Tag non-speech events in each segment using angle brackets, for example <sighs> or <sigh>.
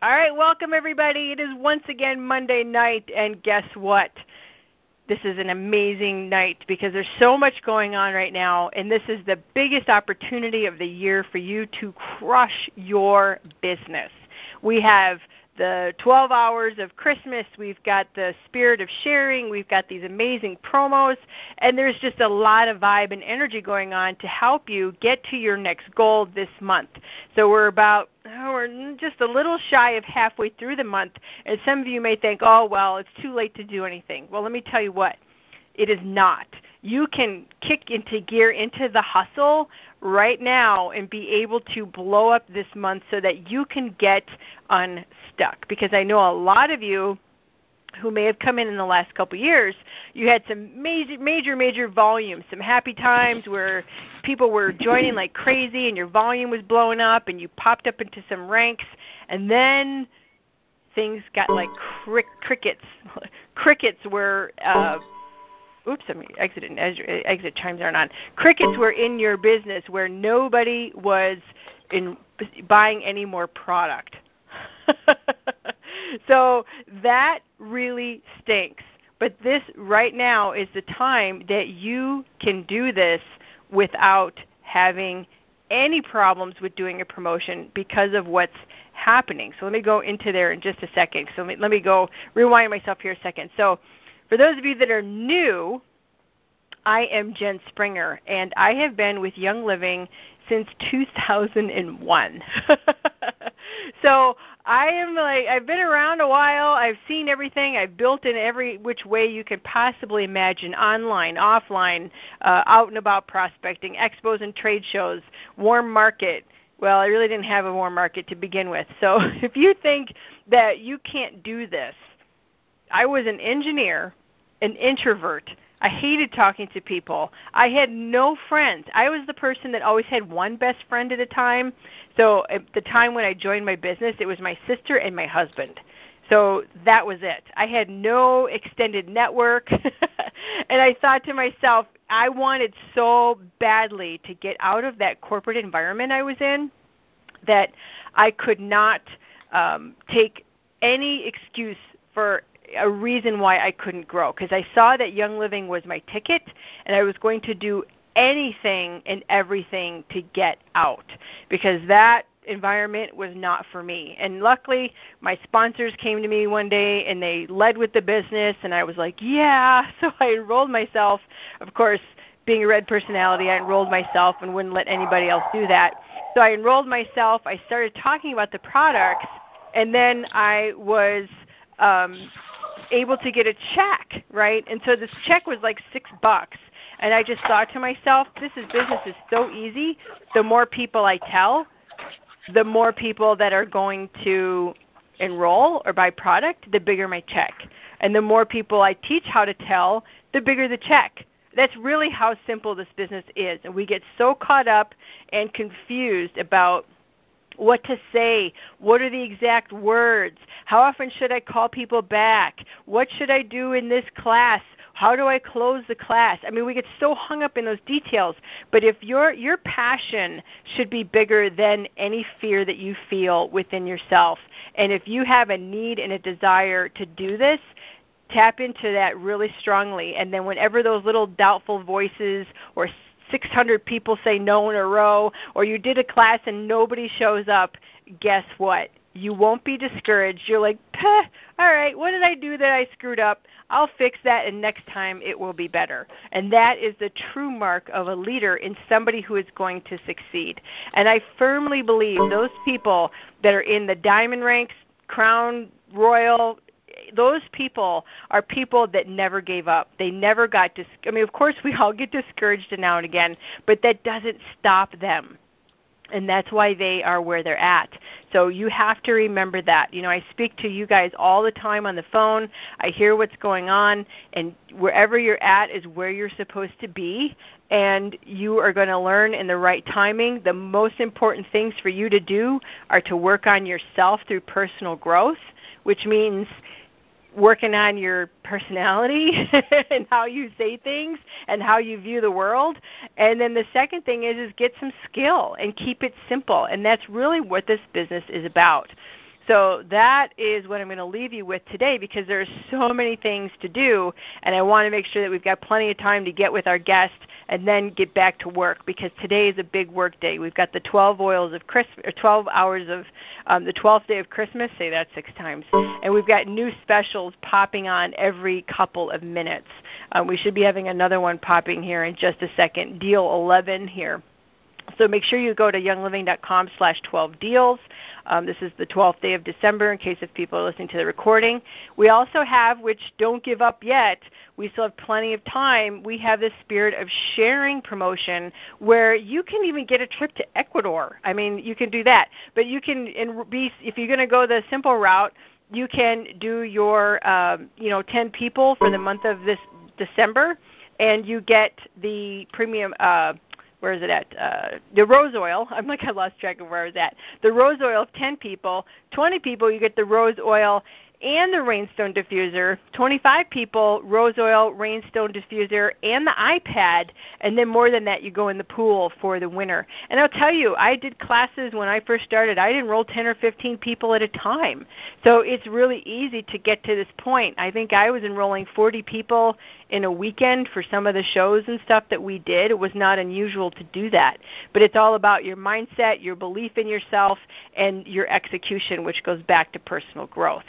All right, welcome everybody. It is once again Monday night, and guess what? This is an amazing night because there's so much going on right now, and this is the biggest opportunity of the year for you to crush your business. We have the 12 hours of Christmas. We've got the spirit of sharing. We've got these amazing promos. And there's just a lot of vibe and energy going on to help you get to your next goal this month. So we're about, oh, we're just a little shy of halfway through the month. And some of you may think, oh, well, it's too late to do anything. Well, let me tell you what, it is not you can kick into gear into the hustle right now and be able to blow up this month so that you can get unstuck. Because I know a lot of you who may have come in in the last couple of years, you had some major, major, major volume, some happy times where people were joining like crazy, and your volume was blowing up, and you popped up into some ranks, and then things got like crick, crickets. <laughs> crickets were uh, oops, I'm exiting. Exit chimes aren't on. Crickets were in your business where nobody was in buying any more product. <laughs> so that really stinks. But this right now is the time that you can do this without having any problems with doing a promotion because of what's happening. So let me go into there in just a second. So let me, let me go rewind myself here a second. So for those of you that are new, I am Jen Springer, and I have been with Young Living since 2001. <laughs> so I am like I've been around a while. I've seen everything. I've built in every which way you can possibly imagine, online, offline, uh, out and about prospecting, expos and trade shows, warm market. Well, I really didn't have a warm market to begin with. So <laughs> if you think that you can't do this, I was an engineer an introvert. I hated talking to people. I had no friends. I was the person that always had one best friend at a time. So at the time when I joined my business, it was my sister and my husband. So that was it. I had no extended network. <laughs> and I thought to myself, I wanted so badly to get out of that corporate environment I was in that I could not um, take any excuse for a reason why I couldn't grow because I saw that Young Living was my ticket and I was going to do anything and everything to get out because that environment was not for me. And luckily, my sponsors came to me one day and they led with the business, and I was like, yeah. <laughs> So I enrolled myself. Of course, being a red personality, I enrolled myself and wouldn't let anybody else do that. So I enrolled myself. I started talking about the products, and then I was um, able to get a check, right? And so this check was like six bucks. And I just thought to myself, this is business is so easy. The more people I tell, the more people that are going to enroll or buy product, the bigger my check. And the more people I teach how to tell, the bigger the check. That's really how simple this business is. And we get so caught up and confused about what to say, what are the exact words, how often should I call people back, what should I do in this class, how do I close the class? I mean, we get so hung up in those details, but if your your passion should be bigger than any fear that you feel within yourself. And if you have a need and a desire to do this, tap into that really strongly and then whenever those little doubtful voices or 600 people say no in a row, or you did a class and nobody shows up, guess what? You won't be discouraged. You're like, all right, what did I do that I screwed up? I'll fix that, and next time it will be better. And that is the true mark of a leader in somebody who is going to succeed. And I firmly believe those people that are in the diamond ranks, crown, royal, those people are people that never gave up. They never got dis- I mean, of course, we all get discouraged now and again, but that doesn't stop them and that's why they are where they're at. So you have to remember that. You know, I speak to you guys all the time on the phone. I hear what's going on and wherever you're at is where you're supposed to be and you are going to learn in the right timing. The most important things for you to do are to work on yourself through personal growth, which means working on your personality <laughs> and how you say things and how you view the world. And then the second thing is is get some skill and keep it simple. And that's really what this business is about. So that is what I'm going to leave you with today because there are so many things to do, and I want to make sure that we've got plenty of time to get with our guest and then get back to work because today is a big work day. We've got the 12 oils of Christmas, or 12 hours of um, the 12th day of Christmas. Say that six times, and we've got new specials popping on every couple of minutes. Um, we should be having another one popping here in just a second. Deal 11 here. So make sure you go to youngliving.com slash 12 deals. Um, this is the 12th day of December in case if people are listening to the recording. We also have, which don't give up yet, we still have plenty of time, we have this Spirit of Sharing promotion where you can even get a trip to Ecuador. I mean, you can do that. But you can, be, if you're going to go the simple route, you can do your, um, you know, 10 people for the month of this December, and you get the premium uh, where is it at? Uh, the rose oil. <laughs> I'm like I lost track of where I was at. The rose oil of 10 people, 20 people you get the rose oil and the Rainstone diffuser, 25 people, rose oil, Rainstone diffuser, and the iPad, and then more than that, you go in the pool for the winter. And I'll tell you, I did classes when I first started. I'd enroll 10 or 15 people at a time. So it's really easy to get to this point. I think I was enrolling 40 people in a weekend for some of the shows and stuff that we did. It was not unusual to do that. But it's all about your mindset, your belief in yourself, and your execution, which goes back to personal growth.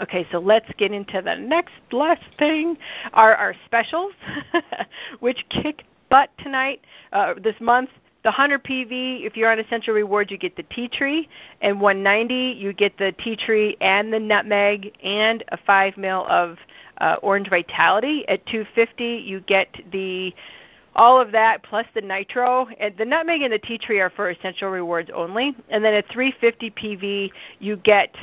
Okay, so let's get into the next last thing are our specials, <laughs> which kick butt tonight, uh, this month. The 100 PV, if you're on Essential Rewards, you get the tea tree, and 190 you get the tea tree and the nutmeg and a 5 mil of uh, orange vitality. At 250 you get the all of that plus the nitro and the nutmeg and the tea tree are for essential rewards only and then at 350 pv you get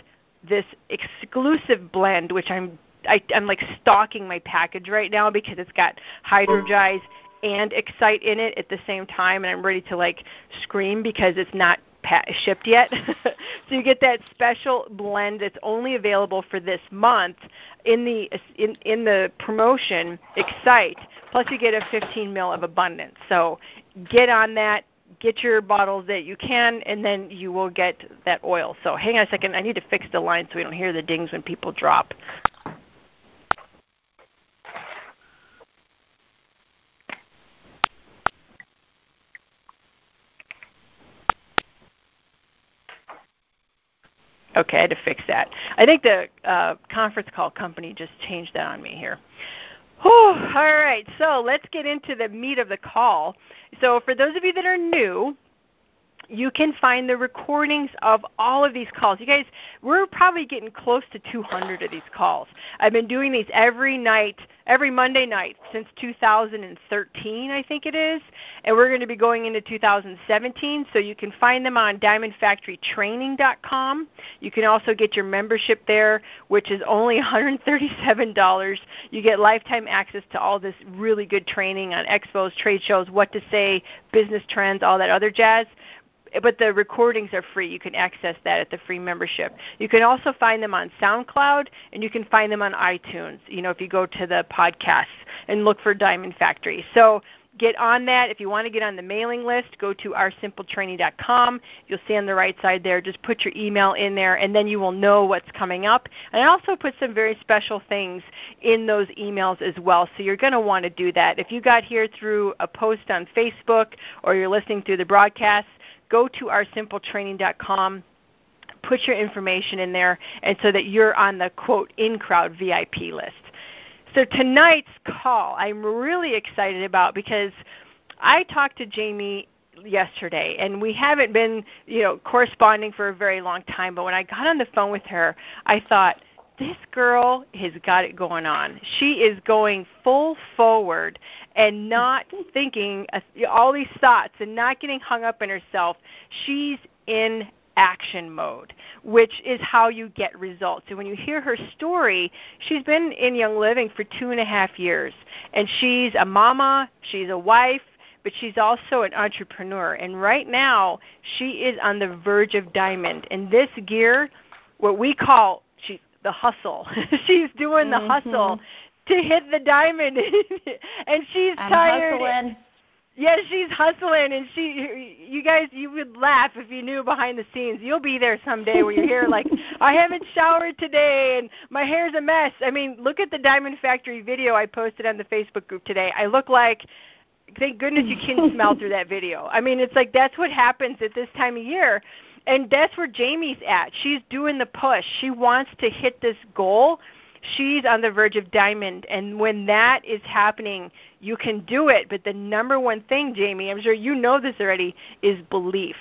this exclusive blend, which I'm I, I'm like stalking my package right now because it's got Hydrogize and Excite in it at the same time, and I'm ready to like scream because it's not pa- shipped yet. <laughs> so you get that special blend that's only available for this month in the in in the promotion Excite. Plus you get a 15 mil of abundance. So get on that get your bottles that you can, and then you will get that oil. So hang on a second. I need to fix the line so we don't hear the dings when people drop. Okay, I had to fix that. I think the uh, conference call company just changed that on me here. <sighs> All right, so let's get into the meat of the call. So, for those of you that are new, you can find the recordings of all of these calls. You guys, we're probably getting close to 200 of these calls. I've been doing these every night, every Monday night since 2013, I think it is, and we're going to be going into 2017. So you can find them on DiamondFactoryTraining.com. You can also get your membership there, which is only <laughs> $137. You get lifetime access to all this really good training on expos, trade shows, what to say, business trends, all that other jazz but the recordings are free. You can access that at the free membership. You can also find them on SoundCloud and you can find them on iTunes. You know, if you go to the podcasts and look for Diamond Factory. So get on that. If you want to get on the mailing list, go to oursimpletraining.com. You'll see on the right side there, just put your email in there, and then you will know what's coming up. And I also put some very special things in those emails as well, so you're going to want to do that. If you got here through a post on Facebook or you're listening through the broadcast, go to oursimpletraining.com put your information in there and so that you're on the quote in crowd VIP list. So tonight's call I'm really excited about because I talked to Jamie yesterday and we haven't been, you know, corresponding for a very long time, but when I got on the phone with her, I thought this girl has got it going on. She is going full forward and not <laughs> thinking uh, all these thoughts and not getting hung up in herself. She's in action mode, which is how you get results. And when you hear her story, she's been in Young Living for two and a half years, and she's a mama, she's a wife, but she's also an entrepreneur. And right now, she is on the verge of diamond. And this gear, what we call the hustle. <laughs> she's doing the mm-hmm. hustle to hit the diamond, <laughs> and she's I'm tired. Hustling. Yes, she's hustling, and she. You guys, you would laugh if you knew behind the scenes. You'll be there someday where you're here like, <laughs> I haven't showered today, and my hair's a mess. I mean, look at the Diamond Factory video I posted on the Facebook group today. I look like. Thank goodness you can smell through that video. I mean, it's like that's what happens at this time of year, and that's where Jamie's at. She's doing the push. She wants to hit this goal. She's on the verge of diamond. And when that is happening you can do it. But the number one thing jamie i'm sure you know this already is belief.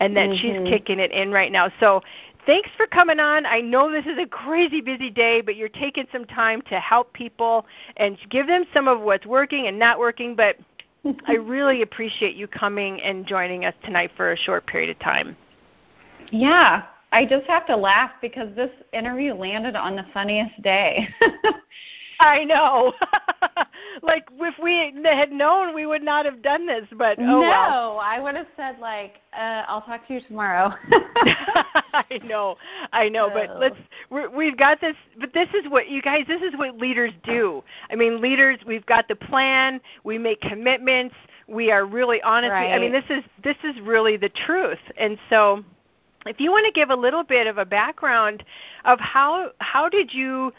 And that mm-hmm. she's kicking it in right now. So thanks for coming on. I know this is a crazy busy day but you're taking some time to help people and give them some of what's working and not working. But <laughs> i really appreciate you coming and joining us tonight for a short period of time yeah I just have to laugh because this interview landed on the funniest day. <laughs> I know. <laughs> like if we had known, we would not have done this. But oh no, well. I would have said like, uh, "I'll talk to you tomorrow." <laughs> I know, I know, but let's. We're, we've got this. But this is what you guys. This is what leaders do. I mean, leaders. We've got the plan. We make commitments. We are really honest. Right. I mean, this is this is really the truth. And so if you want to give a little bit of a background of how how did you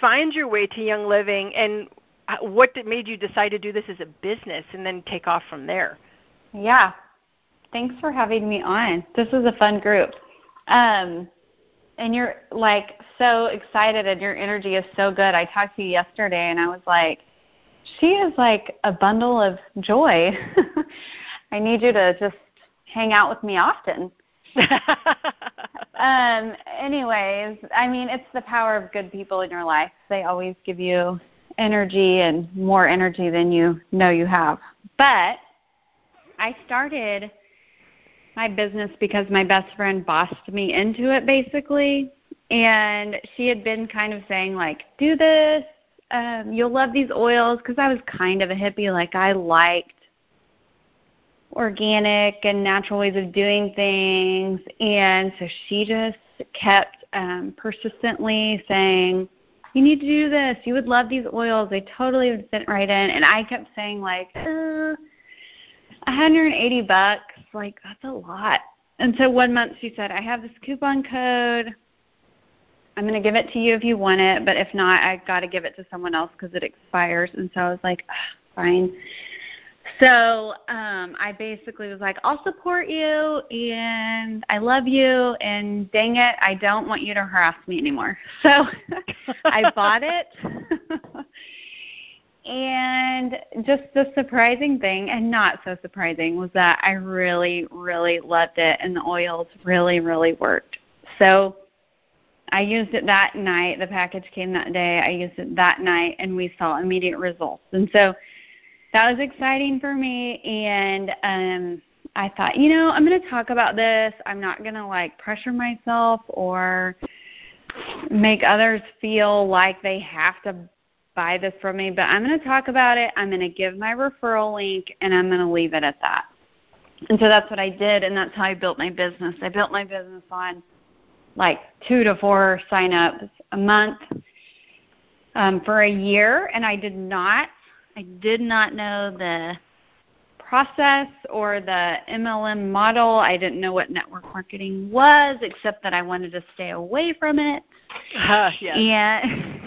find your way to Young Living and what made you decide to do this as a business and then take off from there? Yeah. Thanks for having me on. This is a fun group. Um, and you're like so excited and your energy is so good. I talked to you yesterday and I was like, she is like a bundle of joy. <laughs> I need you to just hang out with me often. <laughs> um, anyways, I mean, it's the power of good people in your life. They always give you energy and more energy than you know you have. But I started my business because my best friend bossed me into it basically. And she had been kind of saying, like, do this, um, you'll love these oils because I was kind of a hippie. Like, I liked organic and natural ways of doing things. And so she just kept um, persistently saying, you need to do this. You would love these oils. They totally would fit right in. And I kept saying like, uh, 180 bucks. Like that's a lot. And so one month she said, I have this coupon code. I'm going to give it to you if you want it, but if not, I've got to give it to someone else because it expires. And so I was like, fine. So um, I basically was like, I'll support you and I love you and dang it, I don't want you to harass me anymore. <laughs> So I bought it. <laughs> and just the surprising thing, and not so surprising, was that I really, really loved it and the oils really, really worked. So I used it that night. The package came that day. I used it that night and we saw immediate results. And so that was exciting for me and um I thought, you know, I'm going to talk about this. I'm not going to like pressure myself or make others feel like they have to buy this from me, but I'm going to talk about it. I'm going to give my referral link and I'm going to leave it at that. And so that's what I did and that's how I built my business. I built my business on like 2 to 4 signups a month um for a year and I did not I did not know the process or the MLM model. I didn't know what network marketing was, except that I wanted to stay away from it. Uh, yes. And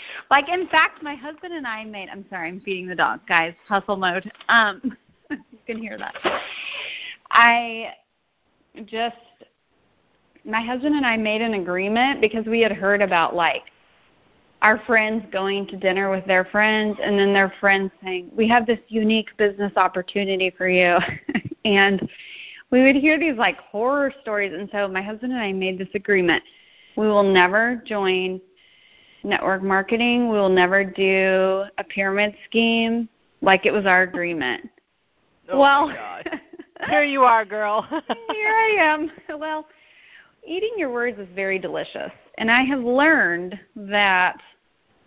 <laughs> like in fact, my husband and I made. I'm sorry, I'm feeding the dog, guys. Hustle mode. Um, <laughs> you can hear that. I just my husband and I made an agreement because we had heard about like our friends going to dinner with their friends and then their friends saying, "We have this unique business opportunity for you." <laughs> and we would hear these like horror stories and so my husband and I made this agreement. We will never join network marketing. We will never do a pyramid scheme like it was our agreement. Oh well, <laughs> here you are, girl. <laughs> here I am. Well, eating your words is very delicious. And I have learned that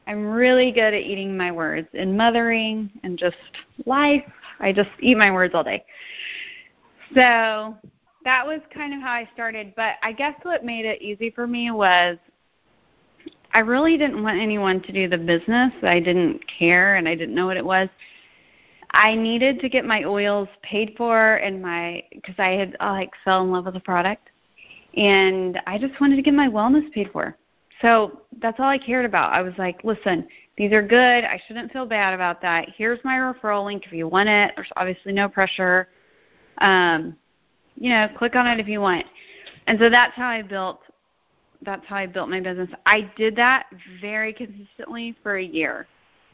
I'm really good at eating my words in mothering and just life. I just eat my words all day. So that was kind of how I started. But I guess what made it easy for me was I really didn't want anyone to do the business. I didn't care and I didn't know what it was. I needed to get my oils paid for and my because I had like fell in love with the product, and I just wanted to get my wellness paid for. So that's all I cared about. I was like, listen, these are good. I shouldn't feel bad about that. Here's my referral link if you want it. There's obviously no pressure. Um, you know, click on it if you want. And so that's how I built that's how I built my business. I did that very consistently for a year.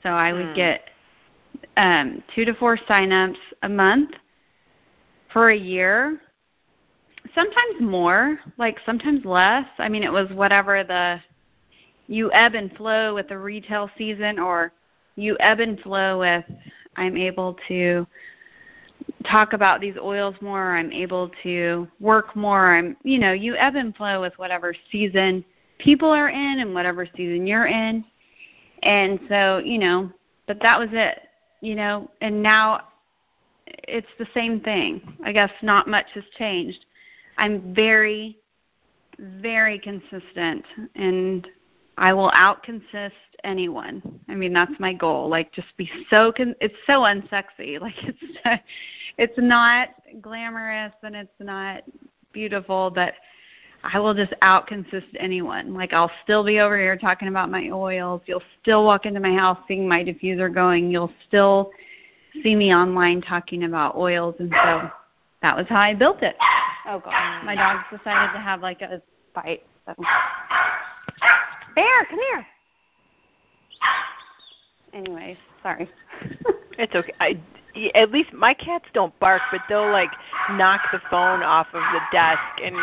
So I would mm. get um, two to four signups a month for a year. Sometimes more, like sometimes less. I mean, it was whatever the you ebb and flow with the retail season, or you ebb and flow with I'm able to talk about these oils more i'm able to work more i'm you know you ebb and flow with whatever season people are in and whatever season you're in. And so you know but that was it you know and now it's the same thing. I guess not much has changed. I'm very very consistent and i will out consist anyone. I mean, that's my goal. Like, just be so. Con- it's so unsexy. <laughs> Like, it's it's not glamorous and it's not beautiful, but I will just out consist anyone. Like, I'll still be over here talking about my oils. You'll still walk into my house seeing my diffuser going. You'll still see me online talking about oils, and so that was how I built it. Oh God, my dogs decided to have like a fight. So. Bear, come here <sighs> anyways, sorry. <laughs> it's okay. I, at least my cats don't bark, but they'll like knock the phone off of the desk and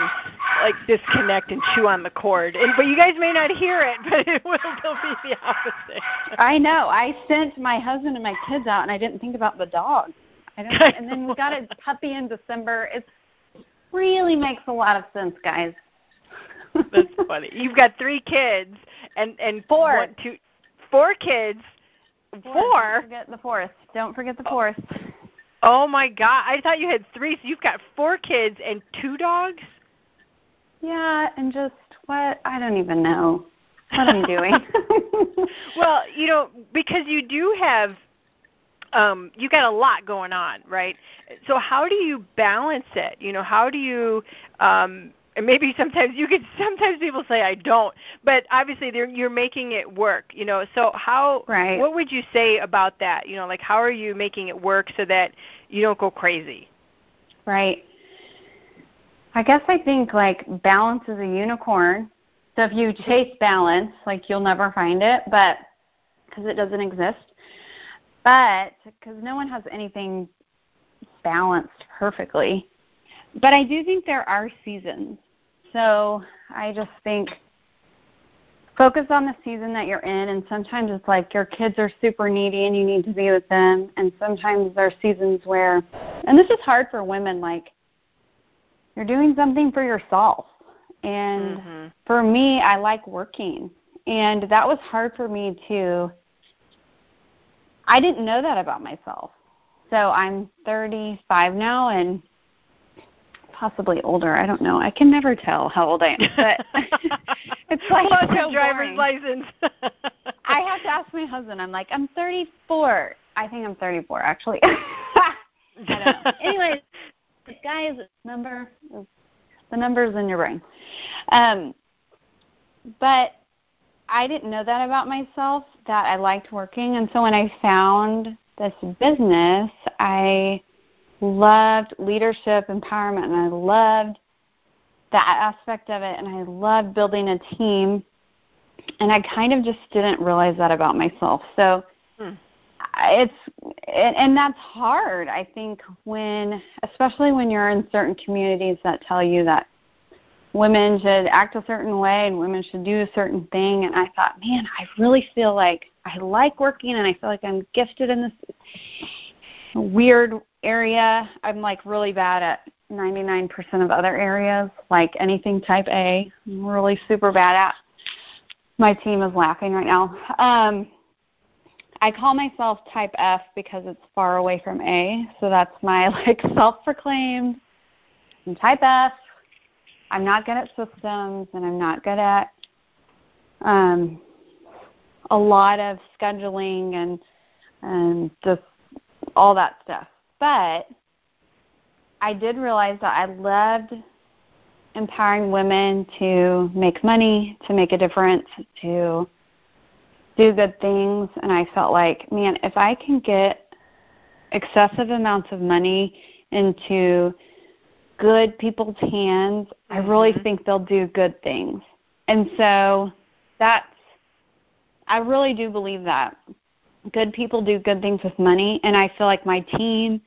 like disconnect and chew on the cord. And but you guys may not hear it, <laughs> but it will be the opposite. I know. I sent my husband and my kids out, and I didn't think about the dog. I don't. <laughs> and then we got a puppy in December. It really makes a lot of sense, guys. <laughs> That's funny. You've got three kids and and four, one, two, four kids Four. Don't forget the fourth. Don't forget the fourth. Oh my god! I thought you had three. So you've got four kids and two dogs. Yeah, and just what I don't even know what I'm doing. <laughs> <laughs> well, you know, because you do have um you got a lot going on, right? So how do you balance it? You know, how do you um and maybe sometimes you could <laughs> sometimes people say I don't, but obviously they're, you're making it work, you know. So how right. what would you say about that? You know, like how are you making it work so that you don't go crazy? Right. I guess I think like balance is a unicorn. So if you chase balance, like you'll never find it, but because it doesn't exist. But because no one has anything balanced perfectly but I do think there are seasons. So I just think focus on the season that you're in and sometimes it's like your kids are super needy and you need to be with them and sometimes there are seasons where and this is hard for women like you're doing something for yourself and mm-hmm. for me I like working and that was hard for me to I didn't know that about myself. So I'm 35 now and possibly older. I don't know. I can never tell how old I am, but <laughs> it's like What's so driver's license? <laughs> I have to ask my husband. I'm like, I'm 34. I think I'm 34 actually. <laughs> I don't know. Anyway, guys, number the numbers in your brain. Um, but I didn't know that about myself that I liked working, and so when I found this business, I loved leadership empowerment and I loved that aspect of it and I loved building a team and I kind of just didn't realize that about myself. So hmm. it's and, and that's hard I think when especially when you're in certain communities that tell you that women should act a certain way and women should do a certain thing and I thought, man, I really feel like I like working and I feel like I'm gifted in this weird area. I'm like really bad at 99% of other areas, like anything type A. I'm really super bad at. My team is laughing right now. Um, I call myself type F because it's far away from A, so that's my <laughs> like self-proclaimed. I'm type F. I'm not good at systems, and I'm not good at um, a lot of scheduling and and just all that stuff. But I did realize that I loved empowering women to make money, to make a difference, to do good things. And I felt like, man, if I can get excessive amounts of money into good people's hands, mm-hmm. I really mm-hmm. think they'll do good things. And so that's, I really do believe that. Good people do good things with money. And I feel like my team,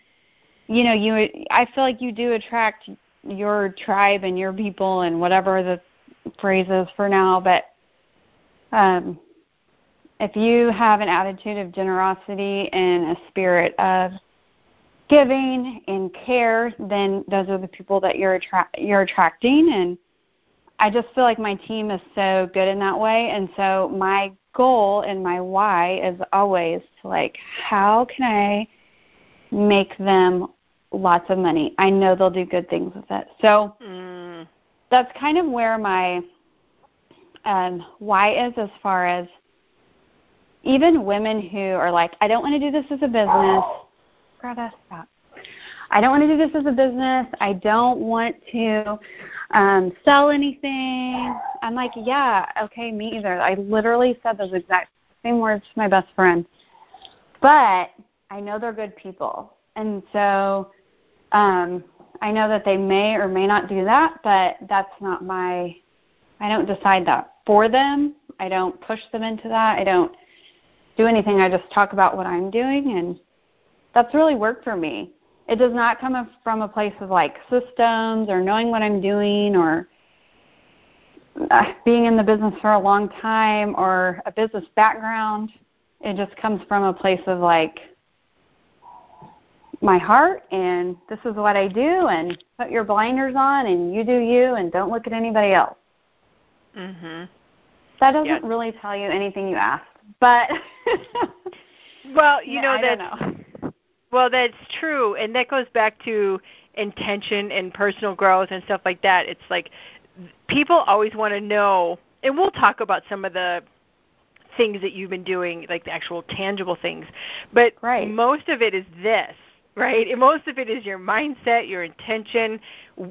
you know, you, I feel like you do attract your tribe and your people and whatever the phrase is for now. But um, if you have an attitude of generosity and a spirit of giving and care, then those are the people that you're attra- you're attracting. And I just feel like my team is so good in that way. And so my goal and my why is always to like, how can I make them lots of money? I know they'll do good things with it. So mm. that's kind of where my um, why is as far as even women who are like, I don't want to do this as a business. Greta, stop. I don't want to do this as a business. I don't want to um, sell anything. I'm like, yeah, okay, me either. I literally said those exact same words to my best friend. But I know they're good people. And so um, I know that they may or may not do that, but that's not my, I don't decide that for them. I don't push them into that. I don't do anything. I just talk about what I'm doing, and that's really worked for me. It does not come from a place of like systems or knowing what I'm doing or uh, being in the business for a long time or a business background. It just comes from a place of like my heart and this is what I do and put your blinders on and you do you and don't look at anybody else. Mhm. That doesn't yeah. really tell you anything you asked. But well, <laughs> you know that know. Well, that's true, and that goes back to intention and personal growth and stuff like that. It's like people always want to know, and we'll talk about some of the things that you've been doing, like the actual tangible things. But right. most of it is this, right? And most of it is your mindset, your intention.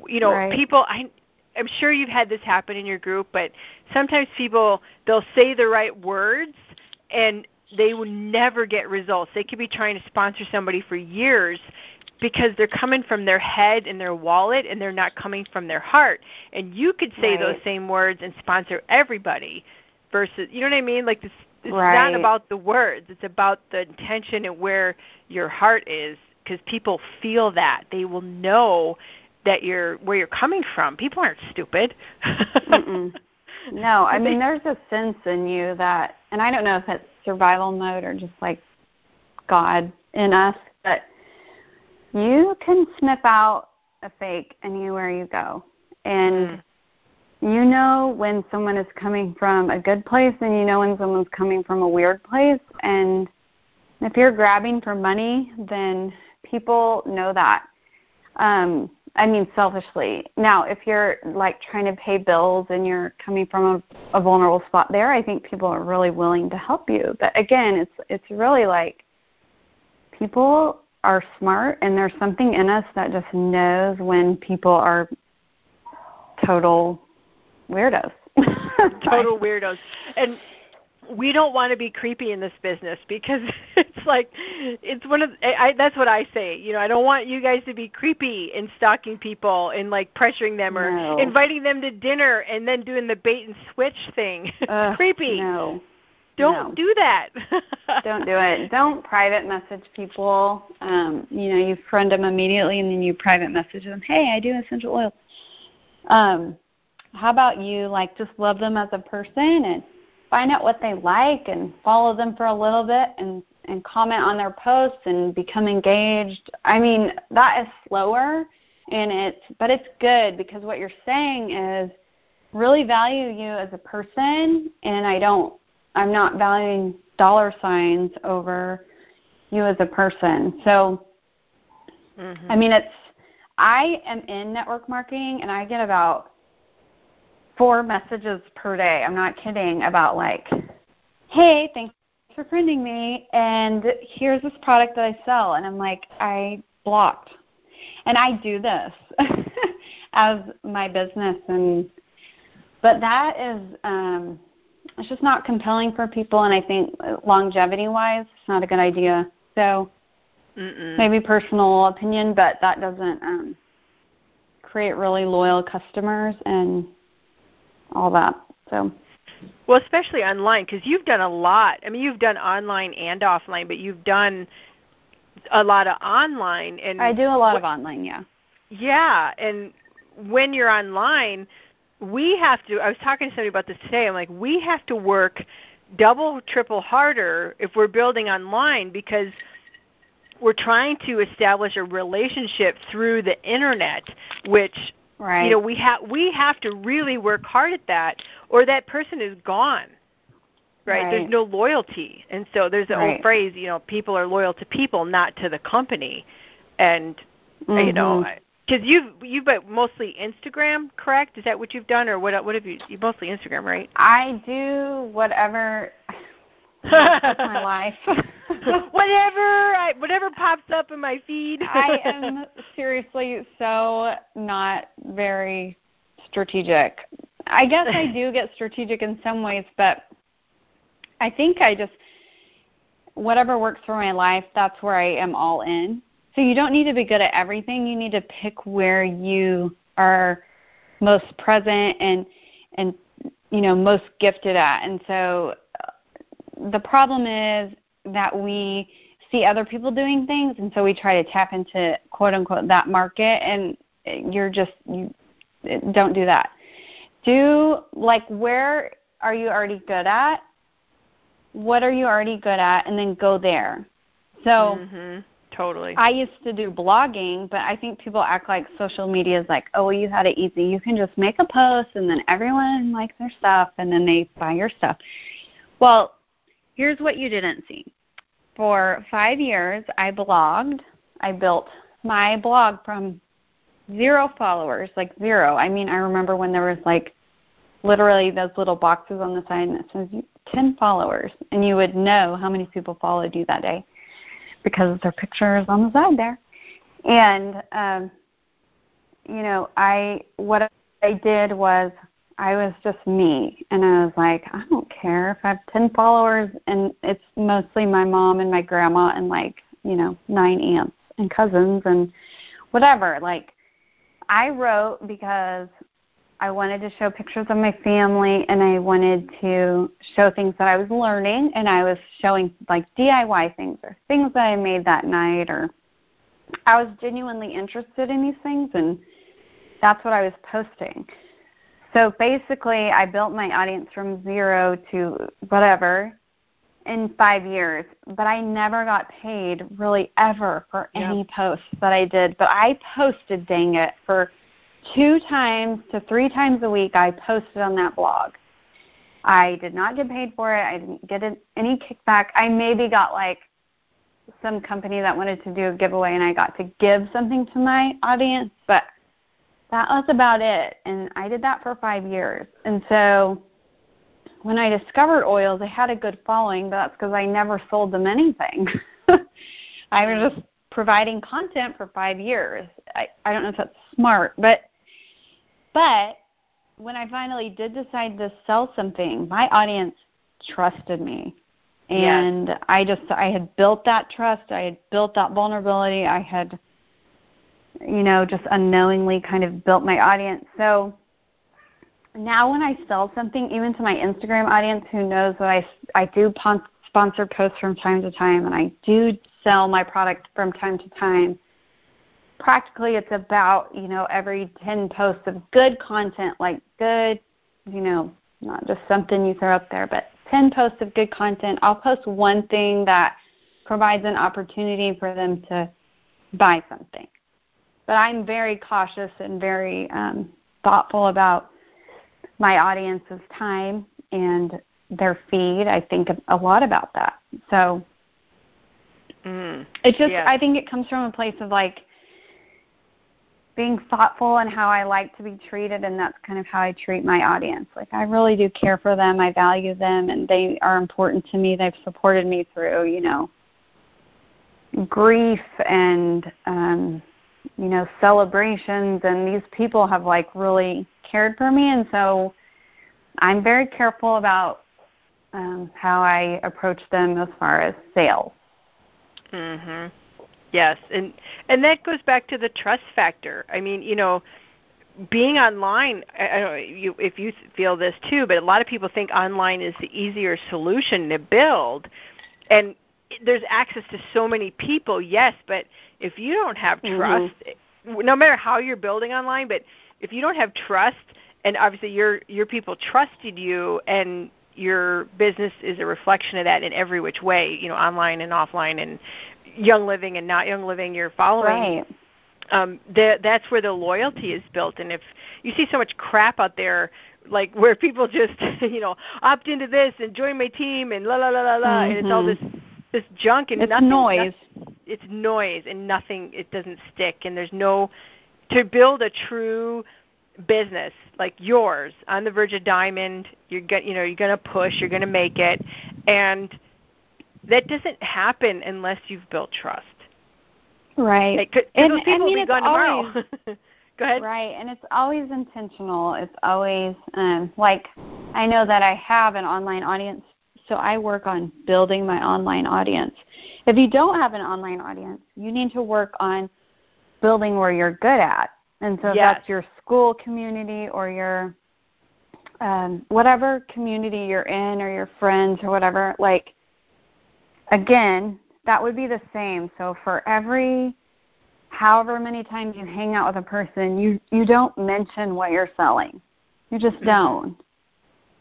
You know, right. people. I I'm sure you've had this happen in your group, but sometimes people they'll say the right words and they will never get results. They could be trying to sponsor somebody for years because they're coming from their head and their wallet and they're not coming from their heart. And you could say right. those same words and sponsor everybody versus you know what I mean? Like this it's right. not about the words, it's about the intention and where your heart is because people feel that. They will know that you're where you're coming from. People aren't stupid. <laughs> No, I mean there's a sense in you that, and I don't know if it's survival mode or just like God in us, but you can sniff out a fake anywhere you go, and mm. you know when someone is coming from a good place, and you know when someone's coming from a weird place, and if you're grabbing for money, then people know that. Um, I mean, selfishly. Now, if you're like trying to pay bills and you're coming from a, a vulnerable spot there, I think people are really willing to help you. But again, it's it's really like people are smart, and there's something in us that just knows when people are total weirdos. <laughs> total weirdos. And we don't want to be creepy in this business because <laughs> it's like it's one of I that's what I say. You know, I don't want you guys to be creepy in stalking people and like pressuring them or no. inviting them to dinner and then doing the bait and switch thing. <laughs> Creepy. No. Don't no. do that. <laughs> don't do it. Don't private message people. Um, you know, you friend them immediately and then you private message them, "Hey, I do essential oils." Um, how about you like just love them as a person and find out what they like and follow them for a little bit and and comment on their posts and become engaged. I mean, that is slower and it's but it's good because what you're saying is really value you as a person and I don't I'm not valuing dollar signs over you as a person. So mm-hmm. I mean it's I am in network marketing and I get about four messages per day. I'm not kidding about like, hey, thanks for friending me and here's this product that I sell and I'm like, I blocked. And I do this <laughs> as my business and but that is um it's just not compelling for people and I think longevity wise it's not a good idea. So Mm-mm. maybe personal opinion, but that doesn't um create really loyal customers and all that. So well, especially online because you've done a lot. I mean, you've done online and offline, but you've done a lot of online and I do a lot of online, yeah. Yeah, and when you're online, we have to I was talking to somebody about this today. I'm like, we have to work double, triple harder if we're building online because we're trying to establish a relationship through the internet, which right. you know we have we have to really work hard at that, or that person is gone. Right? right. There's no loyalty, and so there's the right. old phrase, you know, people are loyal to people, not to the company, and mm-hmm. you know. Because you've you've been mostly Instagram, correct? Is that what you've done, or what? What have you? You mostly Instagram, right? I do whatever <laughs> That's my life. <laughs> <laughs> whatever, I, whatever pops up in my feed. <laughs> I <laughs> am seriously so not very strategic. I guess I do get strategic in some ways, but I think I just whatever works for my life, that's where I am all in. So you don't need to be good at everything. You need to pick where you are most present and and you know most gifted at. And so uh, the problem is that we see other people doing things and so we try to tap into quote unquote that market and you're just you don't do that. Do like where are you already good at? What are you already good at? And then go there. So mm-hmm. totally. I used to do blogging but i think people act like social media is like oh well, you had it easy. You can just make a post and then everyone likes their stuff and then they buy your stuff. Well here's what you didn't see. For five years, I blogged. I built my blog from zero followers, like zero. I mean, I remember when there was like literally those little boxes on the side that says 10 followers, and you would know how many people followed you that day because their picture is on the side there. And um, you know, I what I did was I was just me. And I was like, I don't care if I have 10 followers and it's mostly my mom and my grandma and like, you know, nine aunts and cousins and whatever. Like, I wrote because I wanted to show pictures of my family and I wanted to show things that I was learning and I was showing like DIY things or things that I made that night or I was genuinely interested in these things and that's what I was posting. So basically, I built my audience from zero to whatever in five years, but I never got paid really ever for any posts that I did. But I posted, dang it, for two times to three times a week. I posted on that blog. I did not get paid for it. I didn't get any kickback. I maybe got like some company that wanted to do a giveaway, and I got to give something to my audience, but that was about it. And I did that for five years. And so when I discovered oils, I had a good following, but that's because I never sold them anything. <laughs> I was just providing content for five years. I, I don't know if that's smart, but but when I finally did decide to sell something, my audience trusted me. And yes. I just I had built that trust, I had built that vulnerability, I had you know, just unknowingly kind of built my audience. So now when I sell something, even to my Instagram audience who knows that I, I do sponsor posts from time to time and I do sell my product from time to time, practically it's about, you know, every 10 posts of good content, like good, you know, not just something you throw up there, but 10 posts of good content. I'll post one thing that provides an opportunity for them to buy something but I'm very cautious and very um, thoughtful about my audience's time and their feed. I think a lot about that. So mm, it just yes. I think it comes from a place of like being thoughtful and how I like to be treated, and that's kind of how I treat my audience. Like I really do care for them, I value them, and they are important to me. They've supported me through, you know, grief and um, you know celebrations, and these people have like really cared for me, and so I'm very careful about um, how I approach them as far as sales. Mhm. Yes, and and that goes back to the trust factor. I mean, you know, being online. I, don't know you, if you feel this too, but a lot of people think online is the easier solution to build, and there's access to so many people. Yes, but if you don't have Mm-hmm. trust, no matter how you're building online, but if you don't have trust, and obviously your your people trusted you, and your business is a reflection of that in every which way, you know, online and offline, and young living and not young living you're following Right. um that that's where the loyalty is built and if you see so much crap out there like where people just <laughs> you know opt into this and join my team and la la la la la and it's all this this junk and. It's nothing noise. it's noise and nothing it doesn't stick and there's no to build a true business like yours on the verge of diamond you're going you know you're to push you're going to make it and that doesn't happen unless you've built trust Right. like, 'cause And- those I people mean, will be it's gone tomorrow always- <laughs> go ahead Right, and it's always intentional. It's always um, like I know that I have an online audience, so I work on building my online audience. If you don't have an online audience, you need to work on building where you're good at. And so Yes. that's your school community or your um, whatever community you're in or your friends or whatever, like again, that would be the same. So for every however many times you hang out with a person, you you don't mention what you're selling. You just Mm-hmm. don't.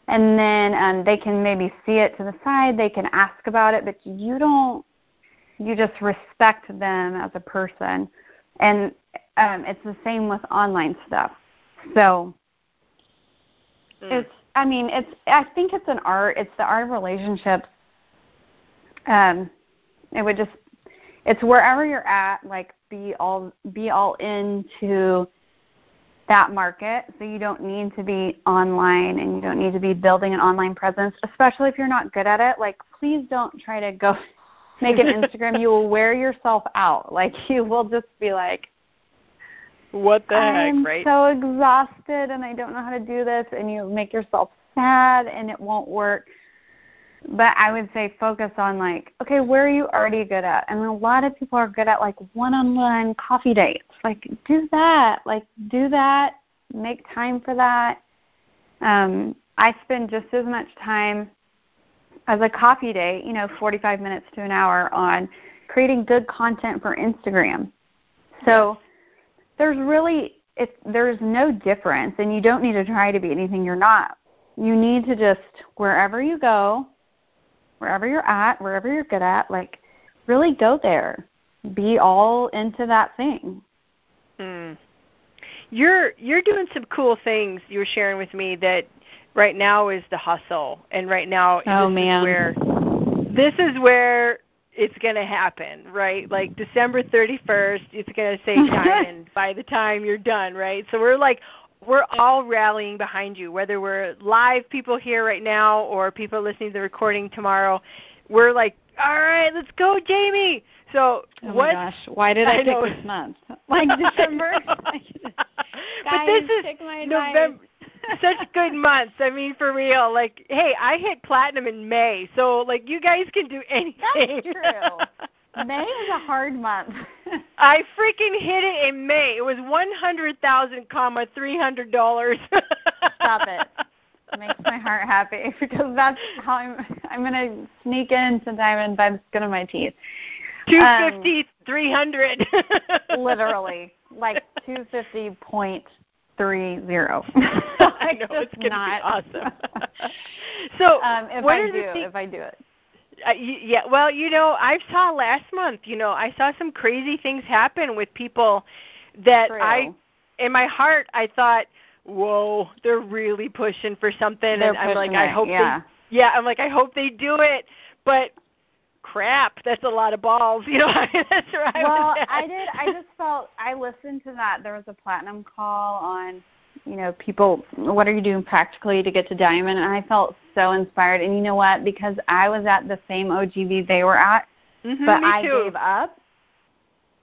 And then um, they can maybe see it to the side. They can ask about it, but you don't. You just respect them as a person, and um, it's the same with online stuff. So Mm. it's. I mean, it's. I think it's an art. It's the art of relationships. Um, it would just. It's wherever you're at. Like be all be all into that market. So you don't need to be online and you don't need to be building an online presence, especially if you're not good at it. Like please don't try to go <laughs> make an Instagram. you will wear yourself out. Like <laughs> you will just be like, what the heck? I'm heck right so exhausted and I don't know how to do this and you make yourself sad and it won't work. But I would say focus on like, okay, where are you already good at? And a lot of people are good at like one-on-one coffee dates. Like do that. Like do that. Make time for that. Um, I spend just as much time as a coffee date, you know, 45 minutes to an hour on creating good content for Instagram. So there's really it's there's no difference and you don't need to try to be anything you're not. You need to just wherever you go, wherever you're at, wherever you're good at, like really go there. Be all into that thing. Mm. You're you're doing some cool things you were sharing with me that right now is the hustle and right now Oh, this man. is where this is where it's going to happen, right? Like December 31st, it's going to say <laughs> diamond by the time you're done, right? So we're like we're all rallying behind you whether we're live people here right now or people listening to the recording tomorrow. We're like, "All right, let's go, Jamie." So Oh what gosh, why did I, I pick know. this month? Like December. <laughs> <laughs> but Guys, this is. November. <laughs> Such good months. I mean, for real. Like, hey, I hit platinum in May, so like you guys can do anything. true. May is a hard month. <laughs> I freaking hit it in May. It was one hundred thousand, comma three hundred dollars. Stop it. <laughs> Makes my heart happy <laughs> because that's how I'm. I'm gonna sneak into diamond by the skin of my teeth. Two fifty, three hundred. Literally, like two fifty point three zero. I know it's gonna not be awesome. so, um, if what I do, things? if I do it. Uh, y- yeah, well, you know, I saw last month. You know, I saw some crazy things happen with people that True. I, in my heart, I thought, "Whoa, they're really pushing for something," They're and I'm like, pushing I it, hope yeah. they, yeah, I'm like, I hope they do it, but crap, that's a lot of balls. <laughs> You know, that's right. Well. I did. I just felt I listened to that. There was a platinum call on, you know, people. What are you doing practically to get to diamond? And I felt so inspired. And you know what? Because I was at the same OGV they were at, mm-hmm, but I too. gave up.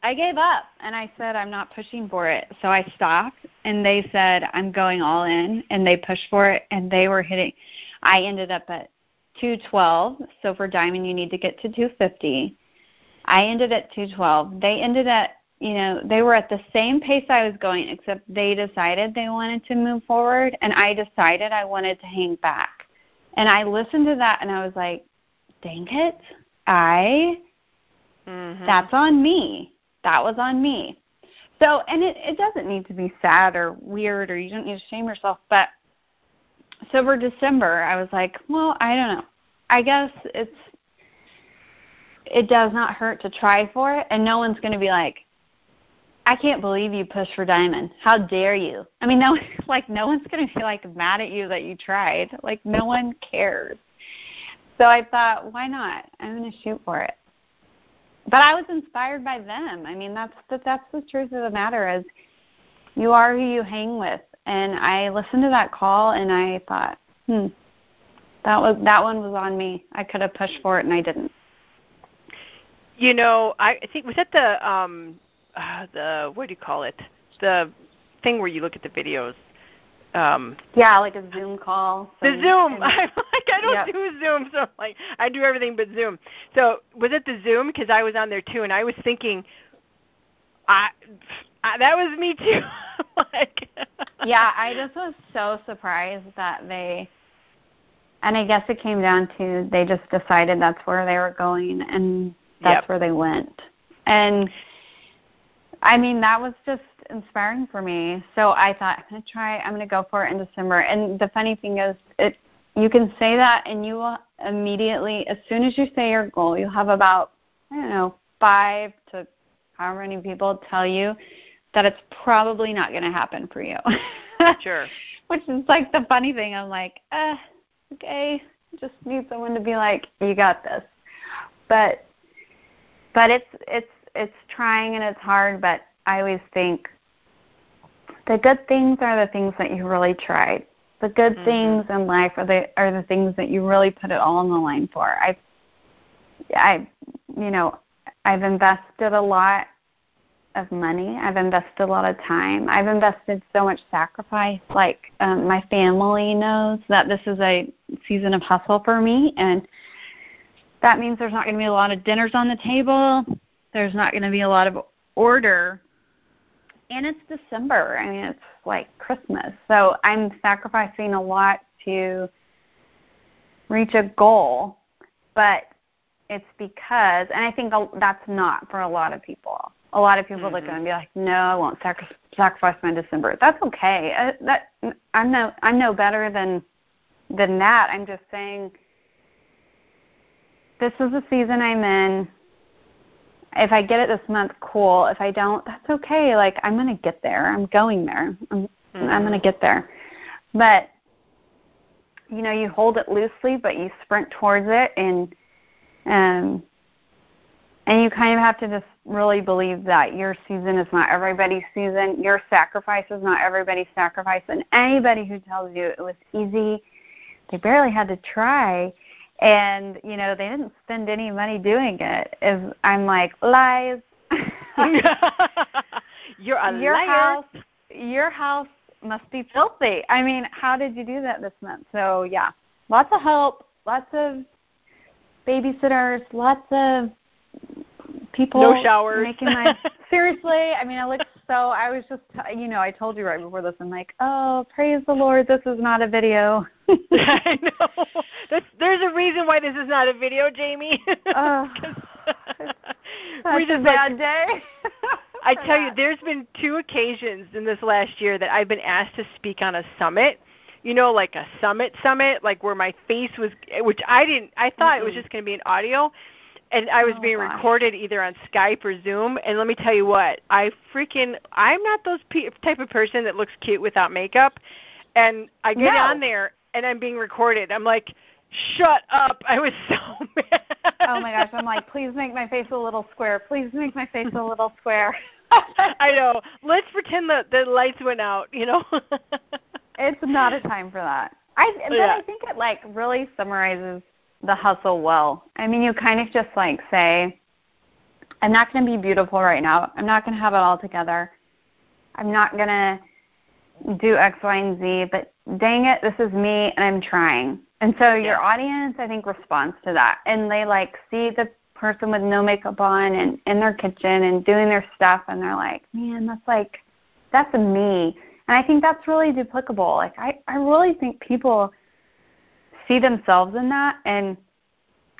I gave up and I said I'm not pushing for it. So I stopped and they said I'm going all in and they pushed for it and they were hitting I ended up at 212. So for diamond you need to get to 250. I ended at 212. They ended at you know, they were at the same pace I was going except they decided they wanted to move forward and I decided I wanted to hang back. And I listened to that and I was like, "Dang it. I mm-hmm. that's on me that was on me. So, and it, it doesn't need to be sad or weird or you don't need to shame yourself. But so for December, I was like, well, I don't know. I guess it's, it does not hurt to try for it. And no one's going to be like, I can't believe you pushed for diamond. How dare you? I mean, no, <laughs> like no one's to be like mad at you that you tried. Like no one cares. So I thought, why not? I'm to shoot for it but I was inspired by them. I mean, that's the, that's the truth of the matter is you are who you hang with. And I listened to that call and I thought, hmm, that was that one was on me. I could have pushed for it and I didn't. You know, I think was that the um uh, the what do you call it? The thing where you look at the videos um yeah like a zoom call. The zoom. <laughs> I'm like i don't yep. do zoom so I'm like i do everything but zoom. So was it the zoom? Because i was on there too and i was thinking i, I that was me too. <laughs> Like <laughs> yeah i just was so surprised that they and i guess it came down to they just decided that's where they were going and that's yep. where they went. And i mean that was just inspiring for me. So I thought I'm going to try. I'm going to go for it in December. And the funny thing is, it you can say that, and you will immediately, as soon as you say your goal, you'll have about I don't know five to however many people tell you that it's probably not going to happen for you. <laughs> sure. Which is like the funny thing. I'm like, uh, okay, just need someone to be like, you got this. But but it's it's it's trying and it's hard, but I always think the good things are the things that you really tried. The good mm-hmm. things in life are the are the things that you really put it all on the line for. I I you know, I've invested a lot of money. I've invested a lot of time. I've invested so much sacrifice. Like um, my family knows that this is a season of hustle for me, and that means there's not going to be a lot of dinners on the table. There's not going to be a lot of order and it's December. I mean, it's like Christmas. So I'm sacrificing a lot to reach a goal, but it's because, and I think that's not for a lot of people. A lot of people mm-hmm. look at and be like, "No, I won't sacri- sacrifice my December." That's okay. Uh, that I'm no, I'm no better than than that. I'm just saying, this is the season I'm in if I get it this month, cool. If I don't, that's okay. Like I'm gonna get there. I'm going there. I'm mm-hmm. I'm gonna get there. But you know, you hold it loosely, but you sprint towards it, and um, and you kind of have to just really believe that your season is not everybody's season. Your sacrifice is not everybody's sacrifice. And anybody who tells you it was easy, they barely had to try and you know they didn't spend any money doing it is i'm like lies. <laughs> You're a your liar. house your house must be filthy. I mean how did you do that this month? So yeah lots of help lots of babysitters lots of people no showers. making my <laughs> seriously i mean i look so i was just you know i told you right before this i'm like oh praise the lord this is not a video <laughs> I know. That's, there's a reason why this is not a video, Jamie. oh, <laughs> we just a bad day. <laughs> I tell you, there's been two occasions in this last year that I've been asked to speak on a summit. You know, like a summit summit, like where my face was, which I didn't. I thought mm-hmm. it was just going to be an audio, and I was oh, being gosh. recorded either on Skype or Zoom. And let me tell you what, I freaking, I'm not those pe- type of person that looks cute without makeup. And I get no. on there and I'm being recorded. I'm like, shut up. <laughs> I was so mad. oh my gosh, I'm like, please make my face a little square. Please make my face a little square. <laughs> I know. Let's pretend that the lights went out. You know. <laughs> it's not a time for that. I but oh, yeah. I think it like really summarizes the hustle well. I mean, you kind of just like say, I'm not going to be beautiful right now. I'm not going to have it all together. I'm not going to do X, Y, and Z, but dang it, this is me and I'm trying. And so your yeah. audience, I think, responds to that. And they like see the person with no makeup on and in their kitchen and doing their stuff and they're like, Man, that's like that's me. And I think that's really duplicable. Like I, I really think people see themselves in that and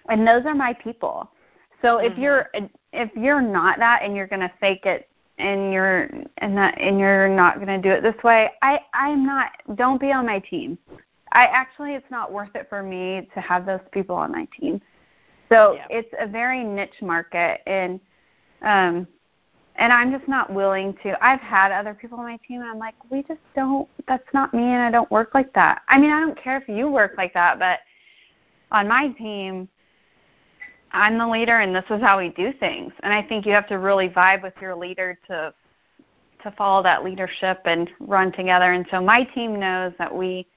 and those are my people. So if mm-hmm. you're if you're not that and you're going to fake it and you're and that and you're not going to do it this way, I I'm not don't be on my team. I actually it's not worth it for me to have those people on my team. So yeah. it's a very niche market and um and I'm just not willing to. I've had other people on my team, and I'm like, we just don't. That's not me, and I don't work like that. I mean, I don't care if you work like that, but on my team, I'm the leader and this is how we do things. And I think you have to really vibe with your leader to to follow that leadership and run together. And so my team knows that we